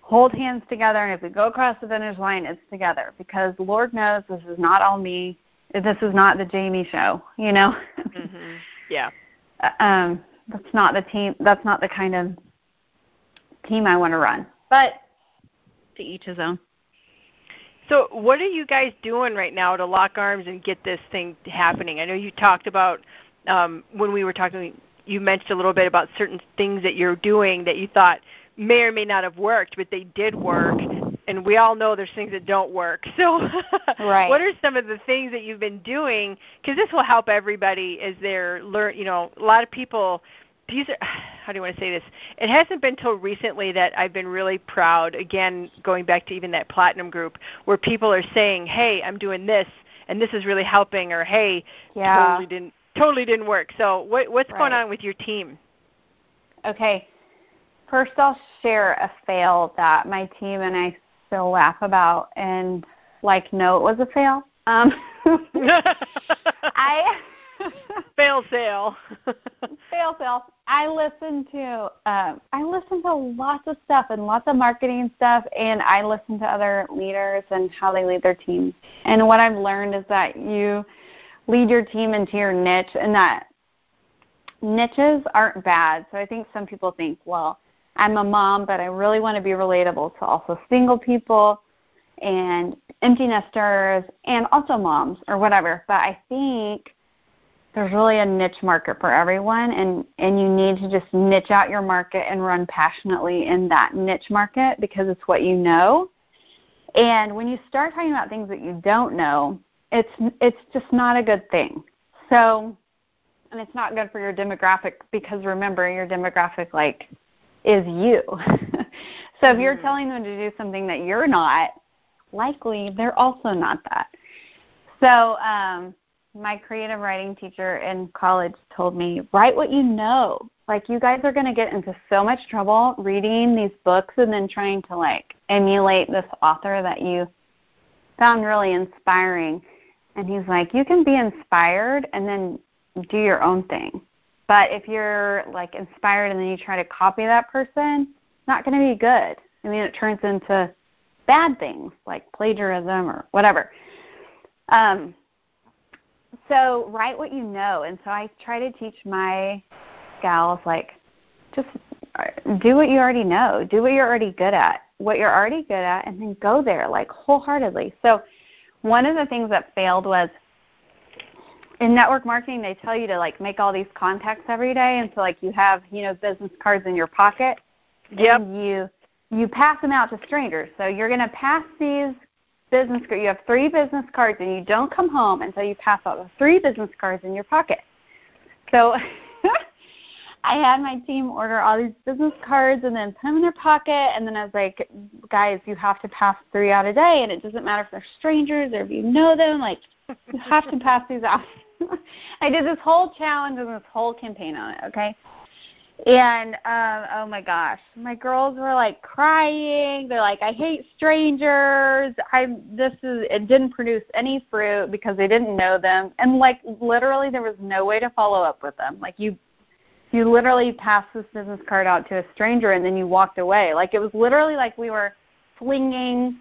hold hands together and if we go across the finish line it's together because Lord knows this is not all me. This is not the Jamie show, you know. Mm-hmm. Yeah. <laughs> Uh, um that's not the team that's not the kind of team I want to run. But to each his own. So, what are you guys doing right now to lock arms and get this thing happening? I know you talked about um, when we were talking. You mentioned a little bit about certain things that you're doing that you thought may or may not have worked, but they did work. And we all know there's things that don't work. <laughs> So, right. what are some of the things that you've been doing? Because this will help everybody as they're learn. You know, a lot of people these are <sighs> how do you want to say this? It hasn't been till recently that I've been really proud. Again, going back to even that platinum group, where people are saying, "Hey, I'm doing this, and this is really helping," or "Hey, yeah. totally didn't totally didn't work." So, what what's right. going on with your team? Okay, first I'll share a fail that my team and I still laugh about, and like, no, it was a fail. Um, <laughs> I <laughs> fail sale. <laughs> fail sale. I listen to um, I listen to lots of stuff and lots of marketing stuff, and I listen to other leaders and how they lead their teams. And what I've learned is that you lead your team into your niche, and that niches aren't bad. So I think some people think, well, I'm a mom, but I really want to be relatable to also single people and empty nesters and also moms or whatever. But I think there's really a niche market for everyone and and you need to just niche out your market and run passionately in that niche market because it's what you know and when you start talking about things that you don't know it's it's just not a good thing so and it's not good for your demographic because remember your demographic like is you <laughs> so if you're mm-hmm. telling them to do something that you're not likely they're also not that so um my creative writing teacher in college told me, write what you know. Like you guys are going to get into so much trouble reading these books and then trying to like emulate this author that you found really inspiring. And he's like, you can be inspired and then do your own thing. But if you're like inspired and then you try to copy that person, it's not going to be good. I mean, it turns into bad things like plagiarism or whatever. Um, so write what you know and so i try to teach my gals like just uh, do what you already know do what you're already good at what you're already good at and then go there like wholeheartedly so one of the things that failed was in network marketing they tell you to like make all these contacts every day and so like you have you know business cards in your pocket yep. and you you pass them out to strangers so you're going to pass these business card. You have three business cards, and you don't come home until you pass out the three business cards in your pocket. So <laughs> I had my team order all these business cards and then put them in their pocket. And then I was like, guys, you have to pass three out a day, and it doesn't matter if they're strangers or if you know them. Like, you have to pass these out. I did this whole challenge and this whole campaign on it. Okay. and um oh my gosh my girls were like crying they're like i hate strangers i this is it didn't produce any fruit because they didn't know them and like literally there was no way to follow up with them like you you literally passed this business card out to a stranger and then you walked away like it was literally like we were flinging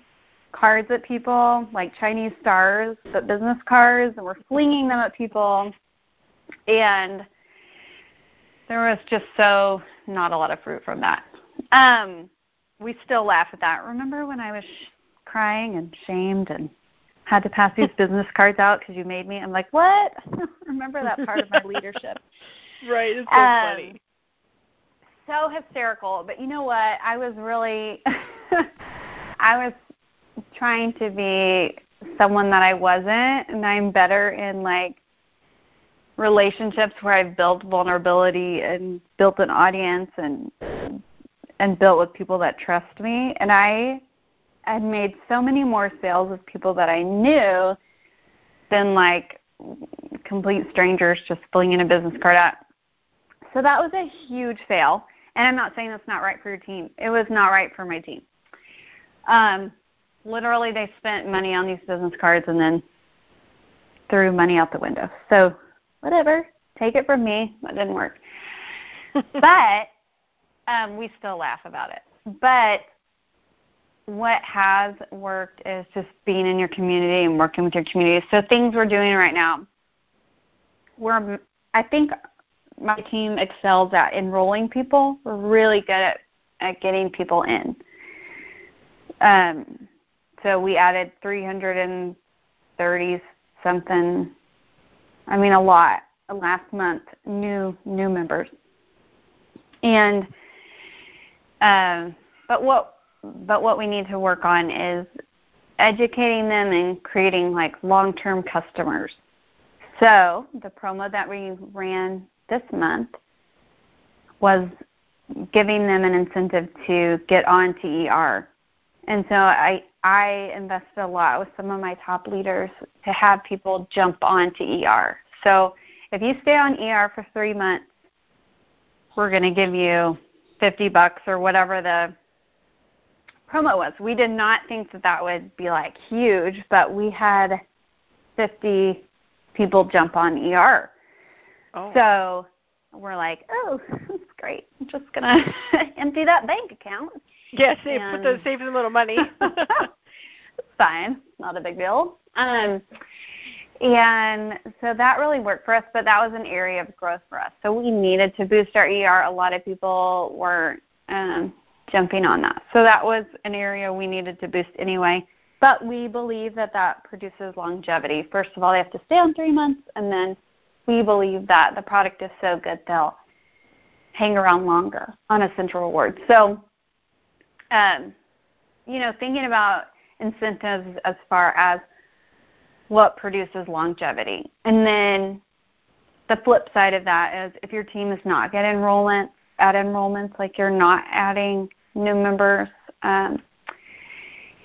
cards at people like chinese stars but business cards and we're flinging them at people and there was just so not a lot of fruit from that. Um, we still laugh at that. Remember when I was sh- crying and shamed and had to pass these <laughs> business cards out because you made me? I'm like, what? <laughs> Remember that part of my <laughs> leadership? Right. It's so um, funny. So hysterical. But you know what? I was really, I was trying to be someone that I wasn't, and I'm better in like relationships where I've built vulnerability and built an audience and and built with people that trust me and I had made so many more sales with people that I knew than like complete strangers just flinging a business card out. So that was a huge fail. And I'm not saying that's not right for your team. It was not right for my team. Um, literally, they spent money on these business cards and then threw money out the window. So whatever, take it from me. That didn't work. <laughs> but um, we still laugh about it. But what has worked is just being in your community and working with your community. So things we're doing right now, we're I think my team excels at enrolling people. We're really good at, at getting people in. Um, so we added 330 something I mean, a lot last month, new new members. And um, but what but what we need to work on is educating them and creating like long-term customers. So the promo that we ran this month was giving them an incentive to get on to ER. And so I I invested a lot with some of my top leaders to have people jump on to ER. So if you stay on ER for three months, we're going to give you 50 bucks or whatever the promo was. We did not think that that would be like huge, but we had 50 people jump on ER. Oh. So we're like, oh, <laughs> that's great. I'm just going <laughs> to empty that bank account. Yes, yeah, save, put those save some little money. <laughs> fine. Not a big deal. Um, and so that really worked for us, but that was an area of growth for us. So we needed to boost our ER. A lot of people were um, jumping on that. So that was an area we needed to boost anyway. But we believe that that produces longevity. First of all, they have to stay on three months, and then we believe that the product is so good they'll hang around longer on Essential Rewards. So, um, you know, thinking about incentives as far as what produces longevity. And then the flip side of that is if your team is not getting enrollment at enrollments, like you're not adding new members um,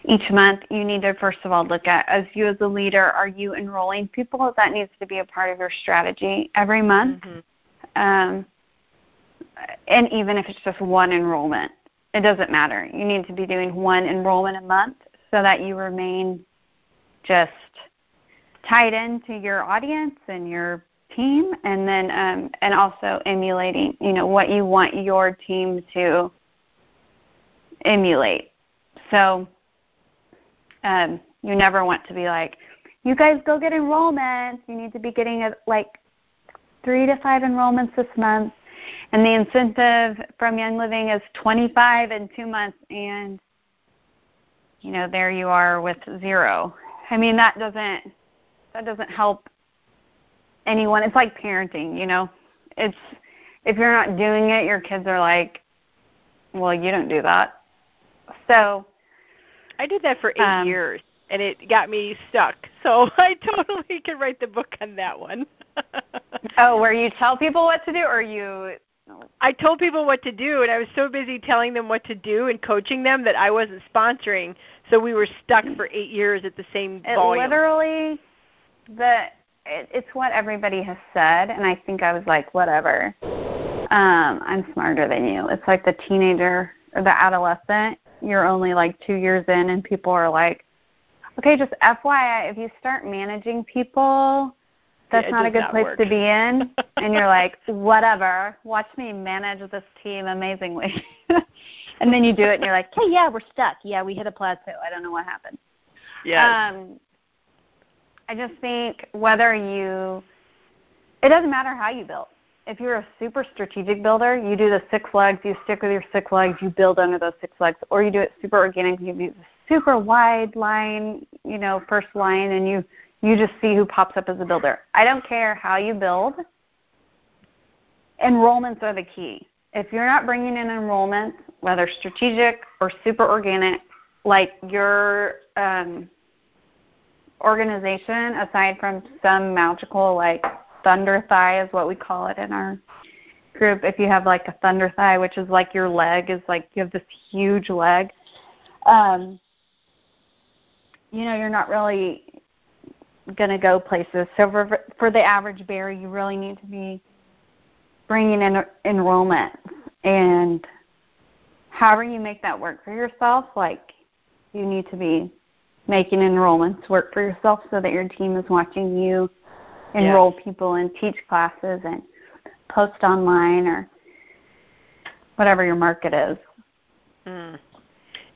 each month, you need to first of all look at as you as a leader, are you enrolling people? That needs to be a part of your strategy every month. Mm-hmm. Um, and even if it's just one enrollment, it doesn't matter. You need to be doing one enrollment a month so that you remain just tied into your audience and your team and then um, and also emulating you know what you want your team to emulate. So um, you never want to be like you guys go get enrollments. You need to be getting a, like three to five enrollments this month and the incentive from young living is 25 in two months and you know there you are with zero i mean that doesn't that doesn't help anyone. It's like parenting, you know. It's if you're not doing it, your kids are like, "Well, you don't do that." So, I did that for 8 um, years and it got me stuck. So, <laughs> I totally could write the book on that one. <laughs> oh, where you tell people what to do or you I told people what to do, and I was so busy telling them what to do and coaching them that I wasn't sponsoring. So we were stuck for eight years at the same it volume. Literally the it, it's what everybody has said, and I think I was like, whatever. um, I'm smarter than you. It's like the teenager or the adolescent. You're only like two years in, and people are like, okay, just FYI, if you start managing people, that's yeah, not a good not place work. to be in. and you're like, <laughs> whatever, watch me manage this team amazingly. <laughs> and then you do it, and you're like, hey, yeah, we're stuck. Yeah, we hit a plateau. I don't know what happened. Yeah. Um, I just think whether you, it doesn't matter how you build. If you're a super strategic builder, you do the six legs, you stick with your six legs, you build under those six legs, or you do it super organic, you do super wide line, you know, first line, and you you just see who pops up as a builder. I don't care how you build. Enrollments are the key. If you're not bringing in enrollments, whether strategic or super organic, like your um, organization, aside from some magical like thunder thigh is what we call it in our group. If you have like a thunder thigh, which is like your leg is like you have this huge leg, um, you know you're not really going to go places. So for for the average bear, you really need to be bringing in enrollments and however you make that work for yourself. Like you need to be making enrollments work for yourself so that your team is watching you enroll yeah. people and teach classes and post online or whatever your market is. Mm.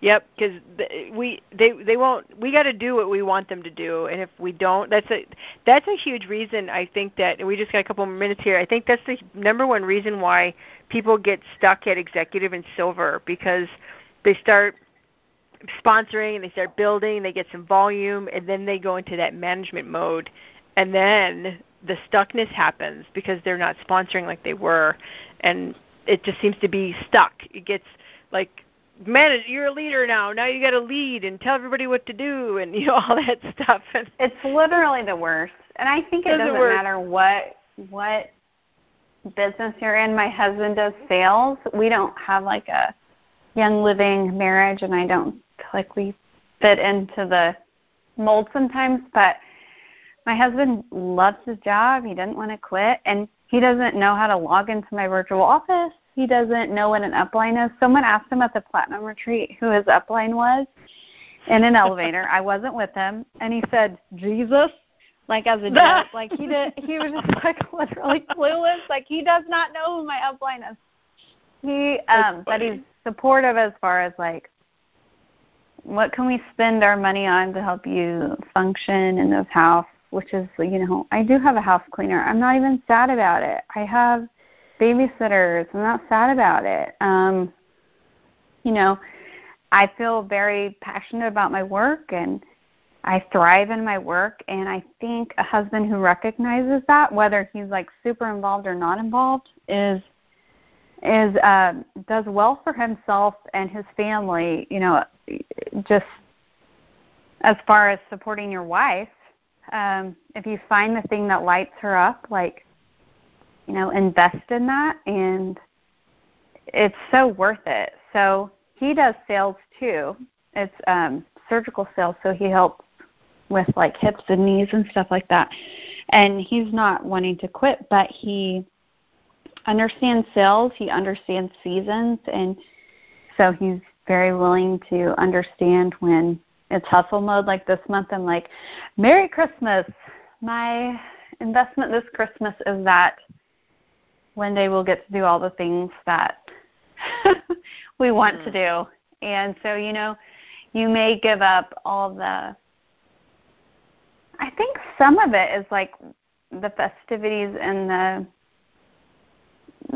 Yep, because we they they won't. We got to do what we want them to do, and if we don't, that's a that's a huge reason. I think that we just got a couple minutes here. I think that's the number one reason why people get stuck at executive and silver because they start sponsoring and they start building, they get some volume, and then they go into that management mode, and then the stuckness happens because they're not sponsoring like they were, and it just seems to be stuck. It gets like manage you're a leader now. Now you got to lead and tell everybody what to do and <laughs> you know all that stuff. It's literally the worst. And i think it doesn't matter what what business you're in. My husband does sales. We don't have like a young living marriage and i don't like we fit into the mold sometimes. But my husband loves his job. He doesn't want to quit. And he doesn't know how to log into my virtual office he doesn't know what an upline is. Someone asked him at the platinum retreat who his upline was in an elevator. I wasn't with him, and he said Jesus, like as a joke. <laughs> like he did. He was just like <laughs> literally clueless. Like he does not know who my upline is. He, um, but he's supportive as far as like what can we spend our money on to help you function in this house which is you know i do have a house cleaner i'm not even sad about it i have babysitters. I'm not sad about it. Um, you know, I feel very passionate about my work and I thrive in my work and I think a husband who recognizes that, whether he's like super involved or not involved, is is uh, does well for himself and his family. You know, just as far as supporting your wife, um, if you find the thing that lights her up, like you know, invest in that and it's so worth it. So he does sales too. It's um surgical sales, so he helps with like hips and knees and stuff like that. And he's not wanting to quit, but he understands sales, he understands seasons and so he's very willing to understand when it's hustle mode like this month I'm like, Merry Christmas. My investment this Christmas is that one day we'll get to do all the things that <laughs> we want mm. to do. And so, you know, you may give up all the I think some of it is like the festivities and the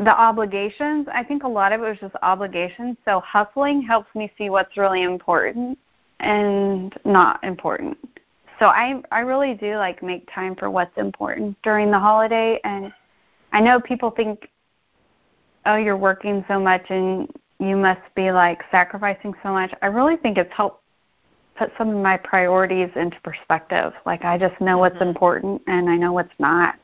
the obligations. I think a lot of it was just obligations. So hustling helps me see what's really important and not important. So I I really do like make time for what's important during the holiday and I know people think, oh, you're working so much and you must be like sacrificing so much. I really think it's helped put some of my priorities into perspective. Like I just know what's mm-hmm. important and I know what's not.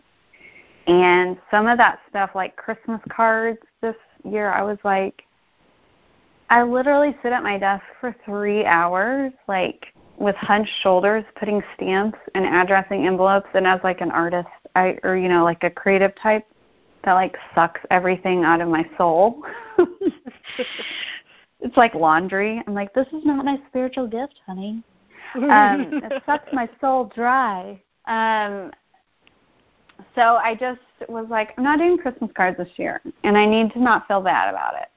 And some of that stuff, like Christmas cards this year, I was like, I literally sit at my desk for three hours, like with hunched shoulders, putting stamps and addressing envelopes. And as like an artist, I or you know like a creative type, that like sucks everything out of my soul. <laughs> it's like laundry. I'm like, this is not my spiritual gift, honey. Um, it <laughs> sucks my soul dry. Um, so I just was like, I'm not doing Christmas cards this year, and I need to not feel bad about it.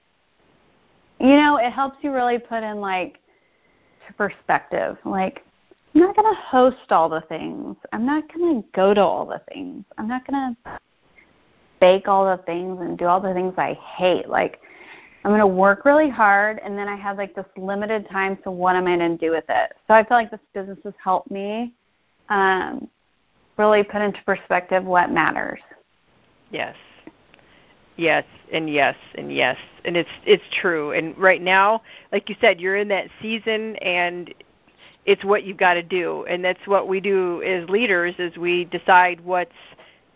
You know, it helps you really put in like to perspective. Like, I'm not going to host all the things. I'm not going to go to all the things. I'm not going to bake all the things and do all the things I hate. Like, I'm going to work really hard, and then I have like this limited time. So, what am I going to do with it? So, I feel like this business has helped me um, really put into perspective what matters. Yes. Yes, and yes, and yes, and it's it's true. And right now, like you said, you're in that season, and it's what you've got to do, and that's what we do as leaders. Is we decide what's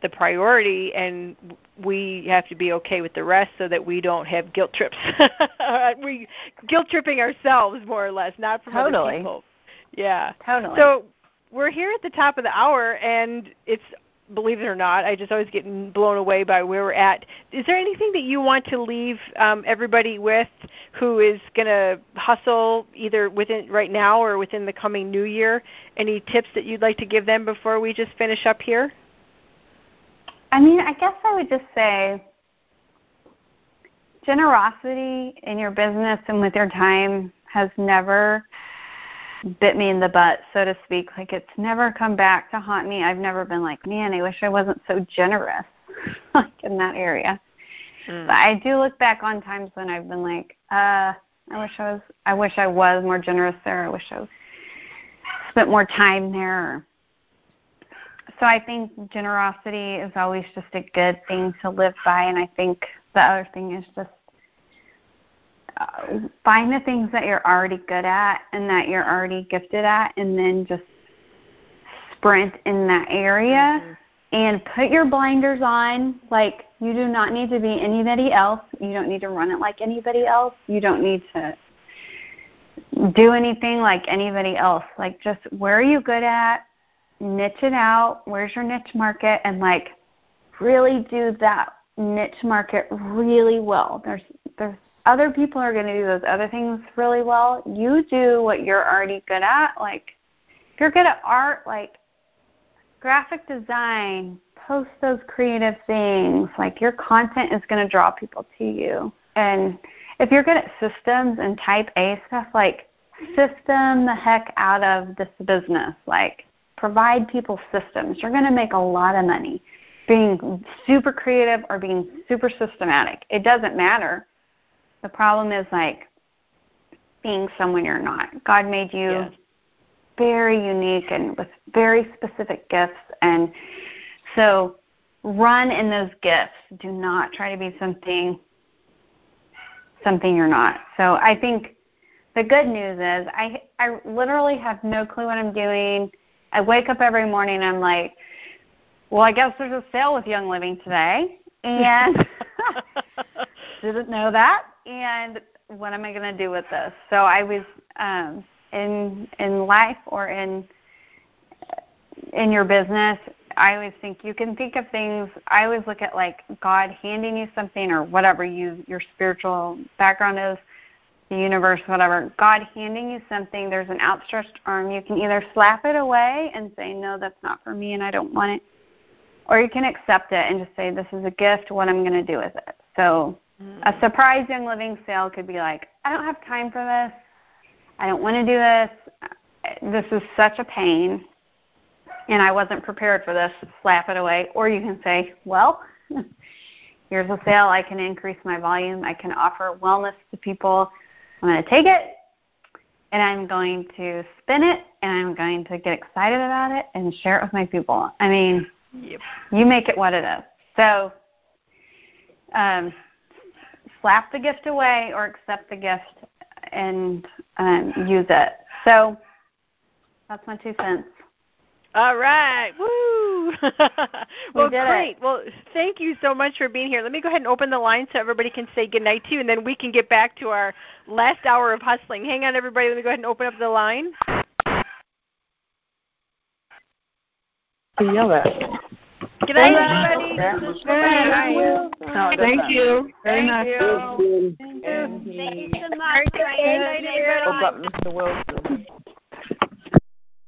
the priority, and we have to be okay with the rest, so that we don't have guilt trips. <laughs> we guilt tripping ourselves, more or less, not from totally. other people. Yeah, totally. So we're here at the top of the hour, and it's believe it or not, I just always get blown away by where we're at. Is there anything that you want to leave um, everybody with who is going to hustle either within right now or within the coming new year? Any tips that you'd like to give them before we just finish up here? I mean, I guess I would just say generosity in your business and with your time has never bit me in the butt, so to speak. Like it's never come back to haunt me. I've never been like, man, I wish I wasn't so generous, <laughs> like in that area. Mm. But I do look back on times when I've been like, uh, I wish I was. I wish I was more generous there. I wish I spent more time there. So I think generosity is always just a good thing to live by, and I think the other thing is just uh, find the things that you're already good at and that you're already gifted at, and then just sprint in that area mm-hmm. and put your blinders on. Like, you do not need to be anybody else. You don't need to run it like anybody else. You don't need to do anything like anybody else. Like, just where are you good at? Niche it out. Where's your niche market? And like, really do that niche market really well. There's there's other people are going to do those other things really well. You do what you're already good at. Like, if you're good at art, like graphic design, post those creative things. Like, your content is going to draw people to you. And if you're good at systems and type A stuff, like, system the heck out of this business. Like, provide people systems. You're going to make a lot of money being super creative or being super systematic. It doesn't matter the problem is like being someone you're not. God made you yes. very unique and with very specific gifts and so run in those gifts. Do not try to be something something you're not. So I think the good news is I I literally have no clue what I'm doing. I wake up every morning and I'm like, well, I guess there's a sale with Young Living today. And <laughs> didn't know that and what am I going to do with this? So I was um, in in life or in in your business. I always think you can think of things. I always look at like God handing you something or whatever you your spiritual background is, the universe, whatever. God handing you something. There's an outstretched arm. You can either slap it away and say, "No, that's not for me, and I don't want it," or you can accept it and just say, "This is a gift. What I'm going to do with it." So mm. a surprise young living sale could be like, I don't have time for this. I don't want to do this. This is such a pain. And I wasn't prepared for this. Slap it away. Or you can say, well, <laughs> here's a sale. I can increase my volume. I can offer wellness to people. I'm going to take it and I'm going to spin it and I'm going to get excited about it and share it with my people. I mean, yep. you make it what it is. So, um, slap the gift away or accept the gift and um, use it. So that's my two cents. All right. Woo! <laughs> well, great. It. Well, thank you so much for being here. Let me go ahead and open the line so everybody can say goodnight to you, and then we can get back to our last hour of hustling. Hang on, everybody. Let me go ahead and open up the line. Yell at. Good night, everybody. Good night. Thank you very much. Thank you so much. Good night, everybody. Oh, but Mr. Wilson.